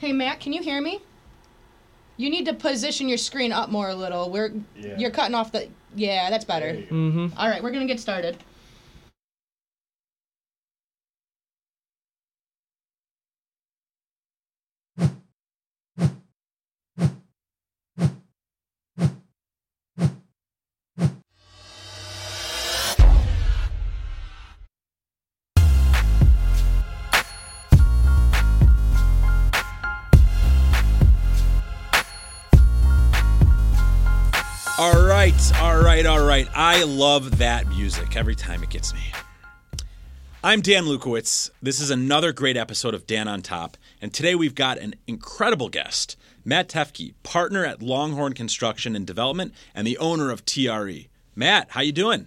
Hey Matt, can you hear me? You need to position your screen up more a little. We're Yeah. you're cutting off the Yeah, that's better. There you go. Mm-hmm. All right, we're going to get started. Right, all right, all right. I love that music every time it gets me. I'm Dan Lukowitz. This is another great episode of Dan on Top, and today we've got an incredible guest, Matt Teifke, partner at Longhorn Construction and Development and the owner of TRE. Matt, how you doing?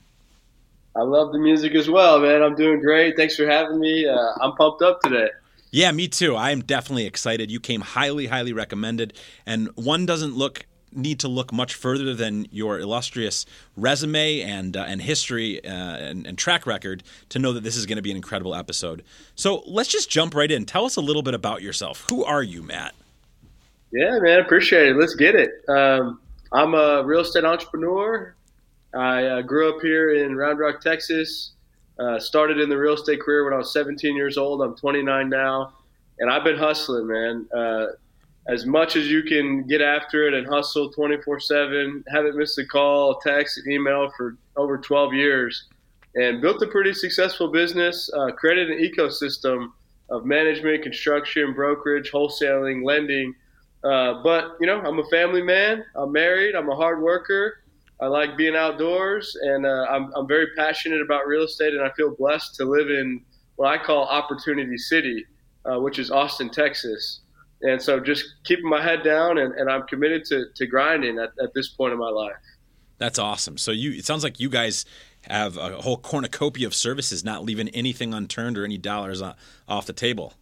I love the music as well, man. I'm doing great. Thanks for having me. Uh, I'm pumped up today. Yeah, me too. I am definitely excited. You came highly, highly recommended, and one doesn't look need to look much further than your illustrious resume and uh, and history uh, and, and track record to know that this is going to be an incredible episode. So let's just jump right in. Tell us a little bit about yourself. Who are you, Matt? Yeah, man. Appreciate it. Let's get it. Um, I'm a real estate entrepreneur. I uh, grew up here in Round Rock, Texas. Uh, started in the real estate career when I was 17 years old. I'm 29 now, and I've been hustling, man. As much as you can get after it and hustle 24/7. Haven't missed a call, text, email for over 12 years, and built a pretty successful business. Uh, created an ecosystem of management, construction, brokerage, wholesaling, lending. Uh, but you know, I'm a family man. I'm married. I'm a hard worker. I like being outdoors, and uh, I'm, I'm very passionate about real estate. And I feel blessed to live in what I call Opportunity City, uh, which is Austin, Texas. And so, just keeping my head down, and, and I'm committed to, to grinding at, at this point in my life. That's awesome. So you it sounds like you guys have a whole cornucopia of services, not leaving anything unturned or any dollars off the table.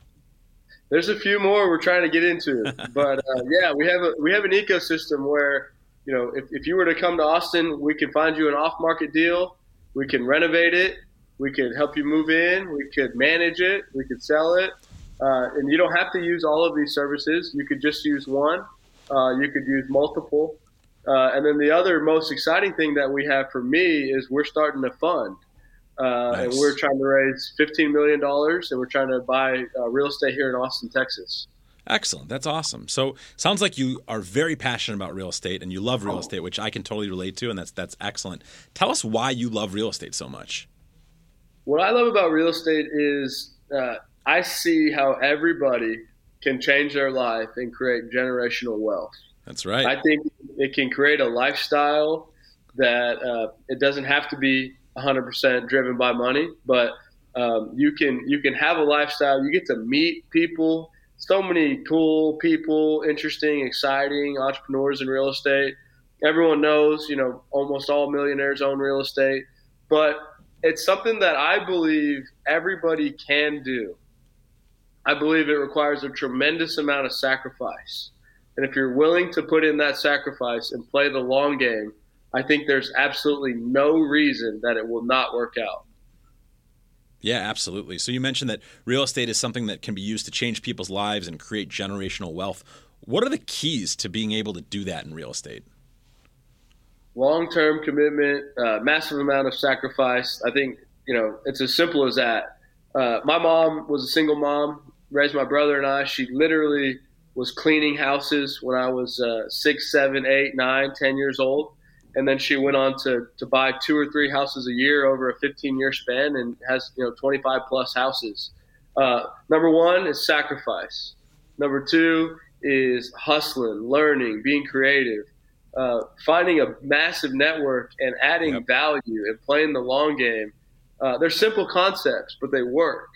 There's a few more we're trying to get into, but uh, yeah, we have a we have an ecosystem where you know if, if you were to come to Austin, we can find you an off market deal, we can renovate it, we could help you move in, we could manage it, we could sell it, uh, and you don't have to use all of these services. You could just use one, uh, you could use multiple, uh, and then the other most exciting thing that we have for me is we're starting a fund. Uh, And we're trying to raise $15 million and we're trying to buy uh, real estate here in Austin, Texas. Excellent. That's awesome. So sounds like you are very passionate about real estate and you love real estate, which I can totally relate to, and that's that's excellent. Tell us why you love real estate so much. What I love about real estate is uh, I see how everybody can change their life and create generational wealth. That's right. I think it can create a lifestyle that uh, it doesn't have to be 100% driven by money, but um, you can you can have a lifestyle. You get to meet people, so many cool people, interesting, exciting entrepreneurs in real estate. Everyone knows, you know, almost all millionaires own real estate, but it's something that I believe everybody can do. I believe it requires a tremendous amount of sacrifice. And if you're willing to put in that sacrifice and play the long game, I think there's absolutely no reason that it will not work out. yeah, absolutely. So you mentioned that real estate is something that can be used to change people's lives and create generational wealth. What are the keys to being able to do that in real estate? Long term commitment, uh, massive amount of sacrifice. I think, you know, it's as simple as that. Uh, my mom was a single mom, raised my brother and I. She literally was cleaning houses when I was uh, six, seven, eight, nine, ten years old. And then she went on to, to buy two or three houses a year over a 15 year span and has, you know, 25 plus houses. Uh, number one is sacrifice. Number two is hustling, learning, being creative, uh, finding a massive network and adding Yep. value and playing the long game. Uh, they're simple concepts, but they work.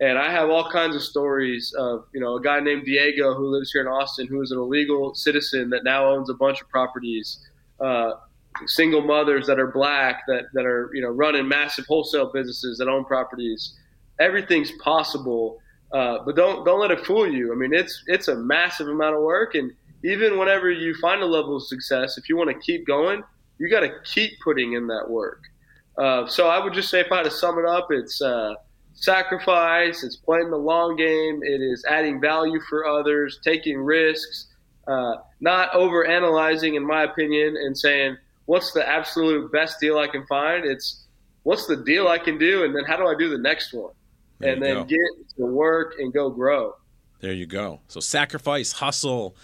And I have all kinds of stories of, you know, a guy named Diego who lives here in Austin who is an illegal citizen that now owns a bunch of properties. Uh, single mothers that are black that, that are, you know, running massive wholesale businesses that own properties. Everything's possible, uh, but don't don't let it fool you. I mean, it's it's a massive amount of work, and even whenever you find a level of success, if you want to keep going, you got to keep putting in that work. Uh, so I would just say, if I had to sum it up, it's uh, sacrifice. It's playing the long game. It is adding value for others, taking risks, uh, not over analyzing, in my opinion, and saying what's the absolute best deal I can find. It's what's the deal I can do, and then how do I do the next one, There and then go. get to work and go grow. There you go. So sacrifice, hustle,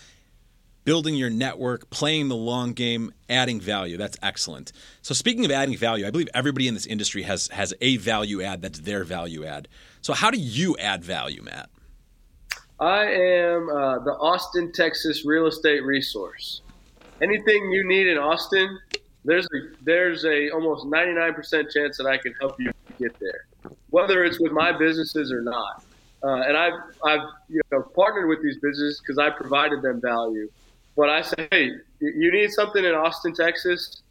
building your network, playing the long game, adding value. That's excellent. So speaking of adding value, I believe everybody in this industry has has a value add that's their value add. So how do you add value, Matt? I am uh, the Austin, Texas real estate resource. Anything you need in Austin, there's a, there's a almost 99% chance that I can help you get there, whether it's with my businesses or not. Uh, and I've I've you know partnered with these businesses because I provided them value. But I say, hey, you need something in Austin, Texas.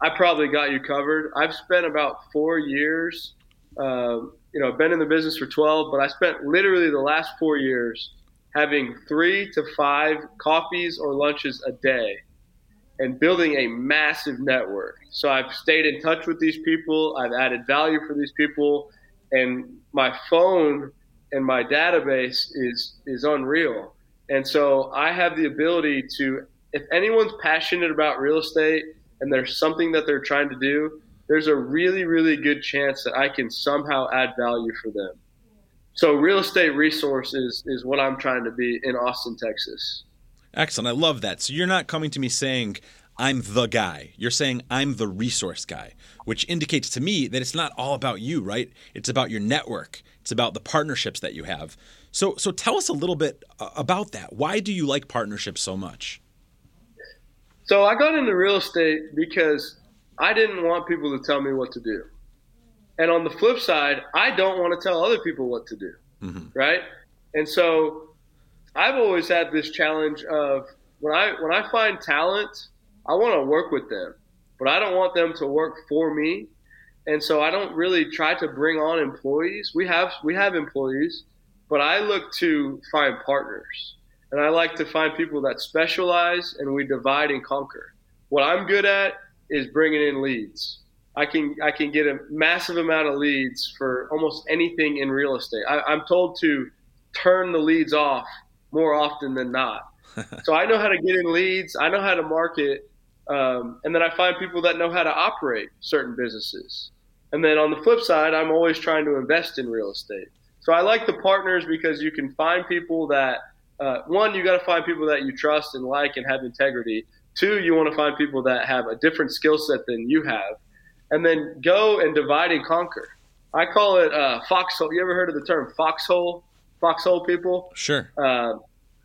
I probably got you covered. I've spent about four years um, you know, been in the business for 12, but I spent literally the last four years having three to five coffees or lunches a day and building a massive network. So I've stayed in touch with these people, I've added value for these people, and my phone and my database is is unreal. And so I have the ability to if anyone's passionate about real estate and there's something that they're trying to do, there's a really, really good chance that I can somehow add value for them. So, real estate resource is, is what I'm trying to be in Austin, Texas. Excellent. I love that. So you're not coming to me saying I'm the guy. You're saying I'm the resource guy, which indicates to me that it's not all about you, right? It's about your network. It's about the partnerships that you have. So so tell us a little bit uh, about that. Why do you like partnerships so much? So, I got into real estate because I didn't want people to tell me what to do. And on the flip side, I don't want to tell other people what to do. Right? And so I've always had this challenge of when I when I find talent, I want to work with them, but I don't want them to work for me. And so I don't really try to bring on employees. We have we have employees, but I look to find partners. And I like to find people that specialize and we divide and conquer. What I'm good at is bringing in leads. I can I can get a massive amount of leads for almost anything in real estate. I, I'm told to turn the leads off more often than not. so I know how to get in leads. I know how to market, um, and then I find people that know how to operate certain businesses. And then on the flip side, I'm always trying to invest in real estate. So I like the partners because you can find people that uh, one, you got to find people that you trust and like and have integrity. Two, you want to find people that have a different skill set than you have, and then go and divide and conquer. I call it uh, foxhole. You ever heard of the term foxhole? Foxhole people. Sure. Uh,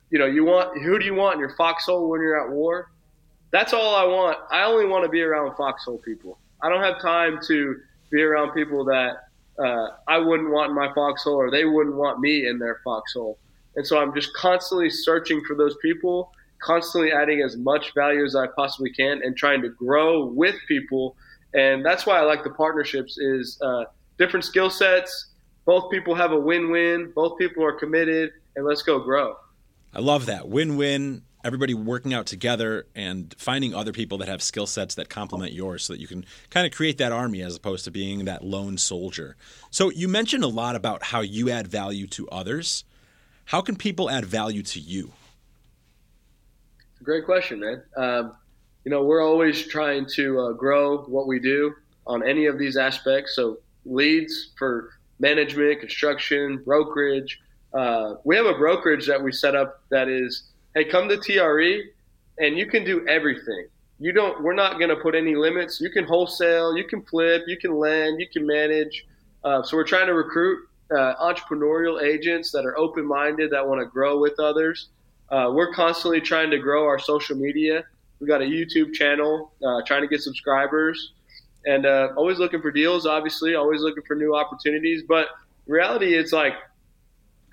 you know, you want who do you want in your foxhole when you're at war? That's all I want. I only want to be around foxhole people. I don't have time to be around people that uh, I wouldn't want in my foxhole or they wouldn't want me in their foxhole. And so I'm just constantly searching for those people, constantly adding as much value as I possibly can, and trying to grow with people. And that's why I like the partnerships is uh, different skill sets. Both people have a win-win. Both people are committed, and let's go grow. I love that. Win-win. Everybody working out together and finding other people that have skill sets that complement yours so that you can kind of create that army as opposed to being that lone soldier. So you mentioned a lot about how you add value to others. How can people add value to you? Great question, man. Um, you know, we're always trying to uh, grow what we do on any of these aspects. So, leads for management, construction, brokerage. Uh, we have a brokerage that we set up that is, hey, come to TRE and you can do everything. You don't. We're not going to put any limits. You can wholesale, you can flip, you can lend, you can manage. Uh, so we're trying to recruit uh, entrepreneurial agents that are open-minded that want to grow with others. Uh, we're constantly trying to grow our social media. We've got a YouTube channel, uh, trying to get subscribers, and uh, always looking for deals. Obviously, always looking for new opportunities. But reality, it's like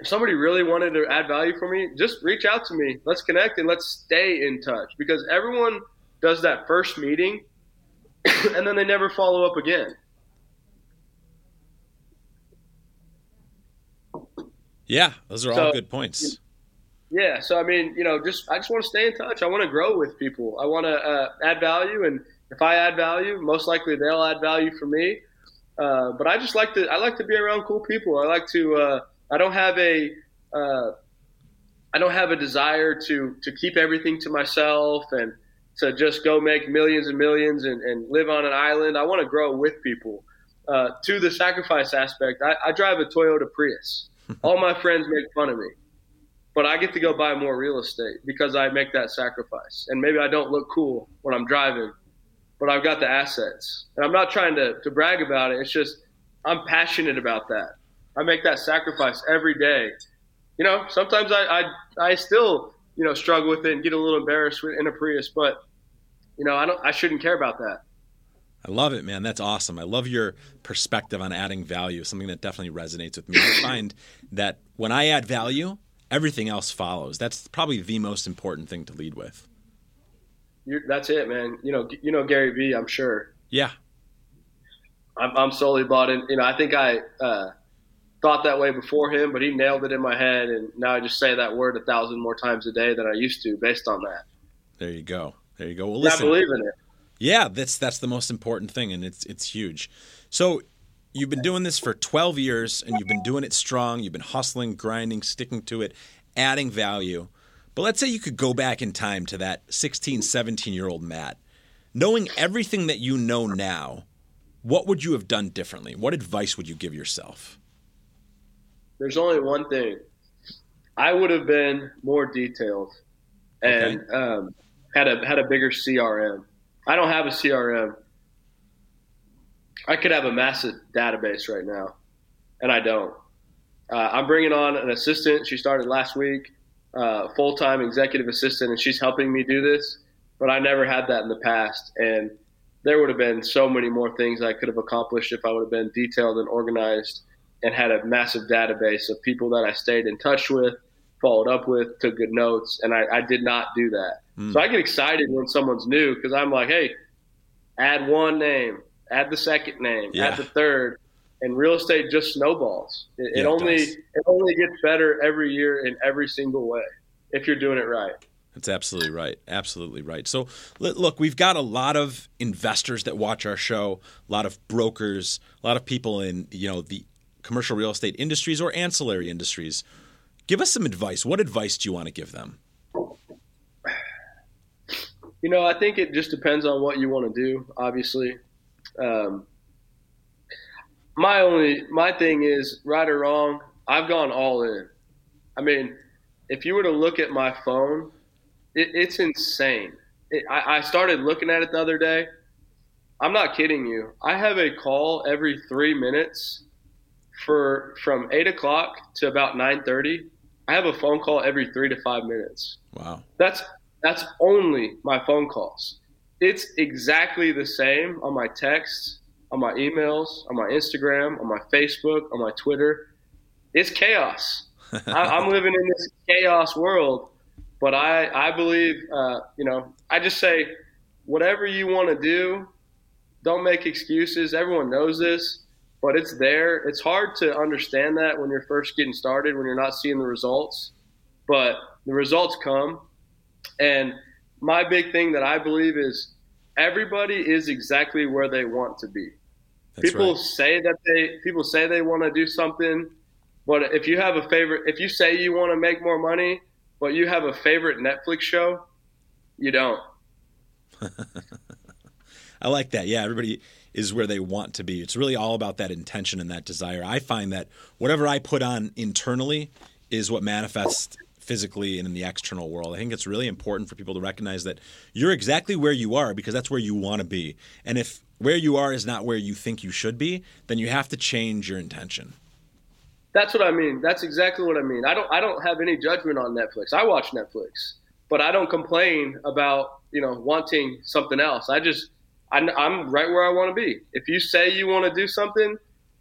if somebody really wanted to add value for me, just reach out to me. Let's connect and let's stay in touch because everyone does that first meeting, and then they never follow up again. Yeah, those are all good points. Yeah, so I mean, you know, just I just want to stay in touch. I want to grow with people. I want to uh, add value, and if I add value, most likely they'll add value for me. Uh, but I just like to I like to be around cool people. I like to uh, I don't have a uh, I don't have a desire to to keep everything to myself and to just go make millions and millions and, and live on an island. I want to grow with people. Uh, to the sacrifice aspect, I, I drive a Toyota Prius. All my friends make fun of me, but I get to go buy more real estate because I make that sacrifice. And maybe I don't look cool when I'm driving, but I've got the assets. And I'm not trying to, to brag about it. It's just I'm passionate about that. I make that sacrifice every day. You know, sometimes I, I, I still, you know, struggle with it and get a little embarrassed in a Prius, but you know, I don't, I shouldn't care about that. I love it, man. That's awesome. I love your perspective on adding value, something that definitely resonates with me. I find that when I add value, everything else follows. That's probably the most important thing to lead with. You're, that's it, man. You know, you know Gary Vee, I'm sure. Yeah. I'm, I'm solely bought in. You know, I think I uh, thought that way before him, but he nailed it in my head, and now I just say that word a thousand more times a day than I used to, based on that. There you go. There you go. Well, listen. I believe in it. Yeah, that's that's the most important thing, and it's it's huge. So you've been doing this for 12 years, and you've been doing it strong. You've been hustling, grinding, sticking to it, adding value. But let's say you could go back in time to that 16, 17 year old Matt, knowing everything that you know now. What would you have done differently? What advice would you give yourself? There's only one thing. I would have been more detailed and okay. um, had a had a bigger CRM. I don't have a CRM. I could have a massive database right now, and I don't. Uh, I'm bringing on an assistant. She started last week, uh, full time executive assistant, and she's helping me do this. But I never had that in the past, and there would have been so many more things I could have accomplished if I would have been detailed and organized and had a massive database of people that I stayed in touch with, followed up with, took good notes, and I, I did not do that. Mm. So I get excited when someone's new because I'm like, hey, add one name, add the second name, yeah. add the third, and real estate just snowballs. It, yeah, it only it, it only gets better every year in every single way if you're doing it right. That's absolutely right. Absolutely right. So, look, we've got a lot of investors that watch our show, a lot of brokers, a lot of people in you know the commercial real estate industries or ancillary industries. Give us some advice. What advice do you want to give them? You know, I think it just depends on what you want to do. Obviously, um, my only my thing is right or wrong. I've gone all in. I mean, if you were to look at my phone it, it's insane. It, I, I started looking at it the other day. I'm not kidding you. I have a call every three minutes for from eight o'clock to about nine thirty. I have a phone call every three to five minutes. Wow. That's that's only my phone calls. It's exactly the same on my texts, on my emails, on my Instagram, on my Facebook, on my Twitter. It's chaos. I, am living in this chaos world, but I, I believe, uh, you know, I just say, whatever you want to do, don't make excuses. Everyone knows this, but it's there. It's hard to understand that when you're first getting started, when you're not seeing the results, but the results come. And my big thing that I believe is everybody is exactly where they want to be. That's people right. say that they people say they want to do something, but if you have a favorite, if you say you want to make more money, but you have a favorite Netflix show, you don't. I like that. Yeah, everybody is where they want to be. It's really all about that intention and that desire. I find that whatever I put on internally is what manifests physically and in the external world. I think it's really important for people to recognize that you're exactly where you are because that's where you want to be. And if where you are is not where you think you should be, then you have to change your intention. That's what I mean. That's exactly what I mean. I don't I don't have any judgment on Netflix. I watch Netflix, but I don't complain about you know wanting something else. I just I, am right where I want to be. If you say you want to do something,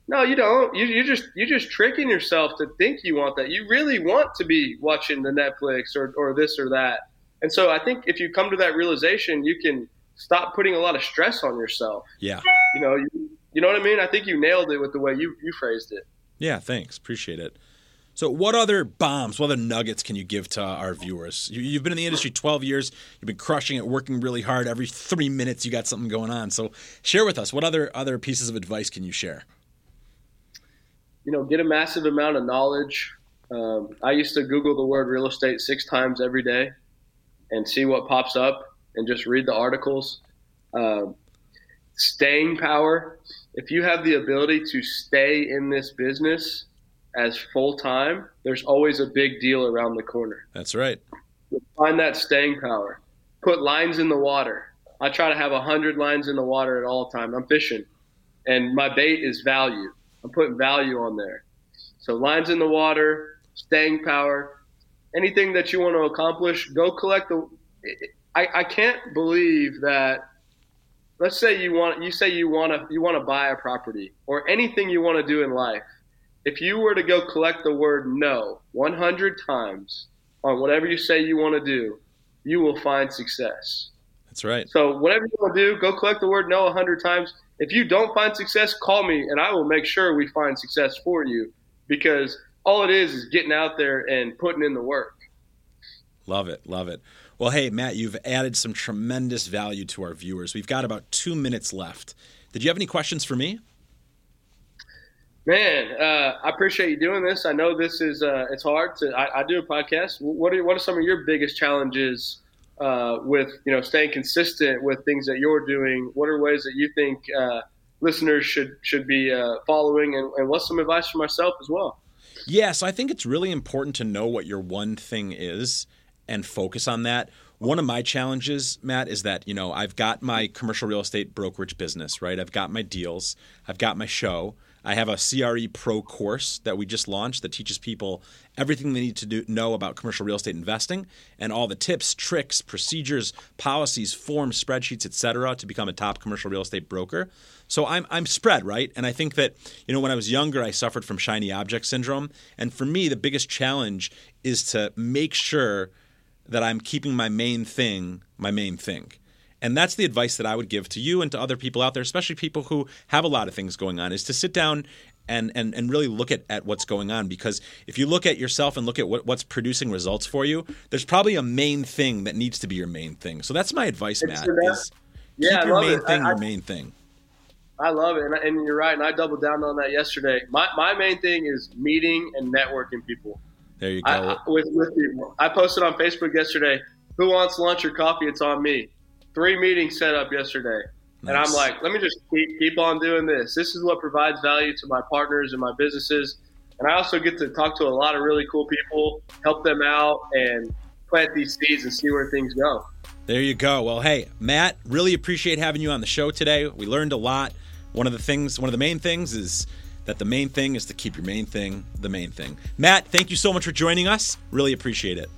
no, you don't. You you just you're just tricking yourself to think you want that. You really want to be watching the Netflix or or this or that. And so I think if you come to that realization, you can stop putting a lot of stress on yourself. Yeah. You know, you, you know what I mean? I think you nailed it with the way you you phrased it. Yeah, thanks. Appreciate it. So, what other bombs, what other nuggets can you give to our viewers? You, have been in the industry 12 years. You've been crushing it, working really hard. Every three minutes, you got something going on. So, share with us what other other pieces of advice can you share? You know, get a massive amount of knowledge. Um, I used to Google the word real estate six times every day and see what pops up, and just read the articles. Um, staying power. If you have the ability to stay in this business as full time, there's always a big deal around the corner. That's right. Find that staying power. Put lines in the water. I try to have a hundred lines in the water at all time. I'm fishing, and my bait is value. I'm putting value on there. So lines in the water, staying power, anything that you want to accomplish, go collect the. I, I can't believe that. Let's say you want you say you want to you want to buy a property or anything you want to do in life if you were to go collect the word no 100 times on whatever you say you want to do, you will find success. That's right. So whatever you want to do, go collect the word no 100 times. If you don't find success, call me and I will make sure we find success for you because all it is is getting out there and putting in the work. Love it. Love it. Well, hey, Matt, you've added some tremendous value to our viewers. We've got about two minutes left. Did you have any questions for me? Man, uh, I appreciate you doing this. I know this is uh, it's hard to. I, I, do a podcast. What are what are some of your biggest challenges uh, with you know staying consistent with things that you're doing? What are ways that you think uh, listeners should should be uh, following, and, and what's some advice for myself as well? Yeah, so I think it's really important to know what your one thing is and focus on that. One of my challenges, Matt, is that, you know, I've got my commercial real estate brokerage business, right? I've got my deals, I've got my show, I have a CRE Pro course that we just launched that teaches people everything they need to do, know about commercial real estate investing and all the tips, tricks, procedures, policies, forms, spreadsheets, etc., to become a top commercial real estate broker. So I'm I'm spread, right? And I think that you know when I was younger, I suffered from shiny object syndrome, and for me, the biggest challenge is to make sure that I'm keeping my main thing my main thing. And that's the advice that I would give to you and to other people out there, especially people who have a lot of things going on, is to sit down and, and, and really look at, at what's going on. Because if you look at yourself and look at what, what's producing results for you, there's probably a main thing that needs to be your main thing. So that's my advice, Matt. Is yeah, keep your main it. thing I, your main thing. I love it, and, and, you're right. And I doubled down on that yesterday. My, my main thing is meeting and networking people. There you go. I, with, with people. I posted on Facebook yesterday. Who wants lunch or coffee? It's on me three meetings set up yesterday. Nice. And I'm like, let me just keep, keep on doing this. This is what provides value to my partners and my businesses. And I also get to talk to a lot of really cool people, help them out, and plant these seeds and see where things go. There you go. Well, hey, Matt, really appreciate having you on the show today. We learned a lot. One of the things, one of the main things is that the main thing is to keep your main thing the main thing. Matt, thank you so much for joining us. Really appreciate it.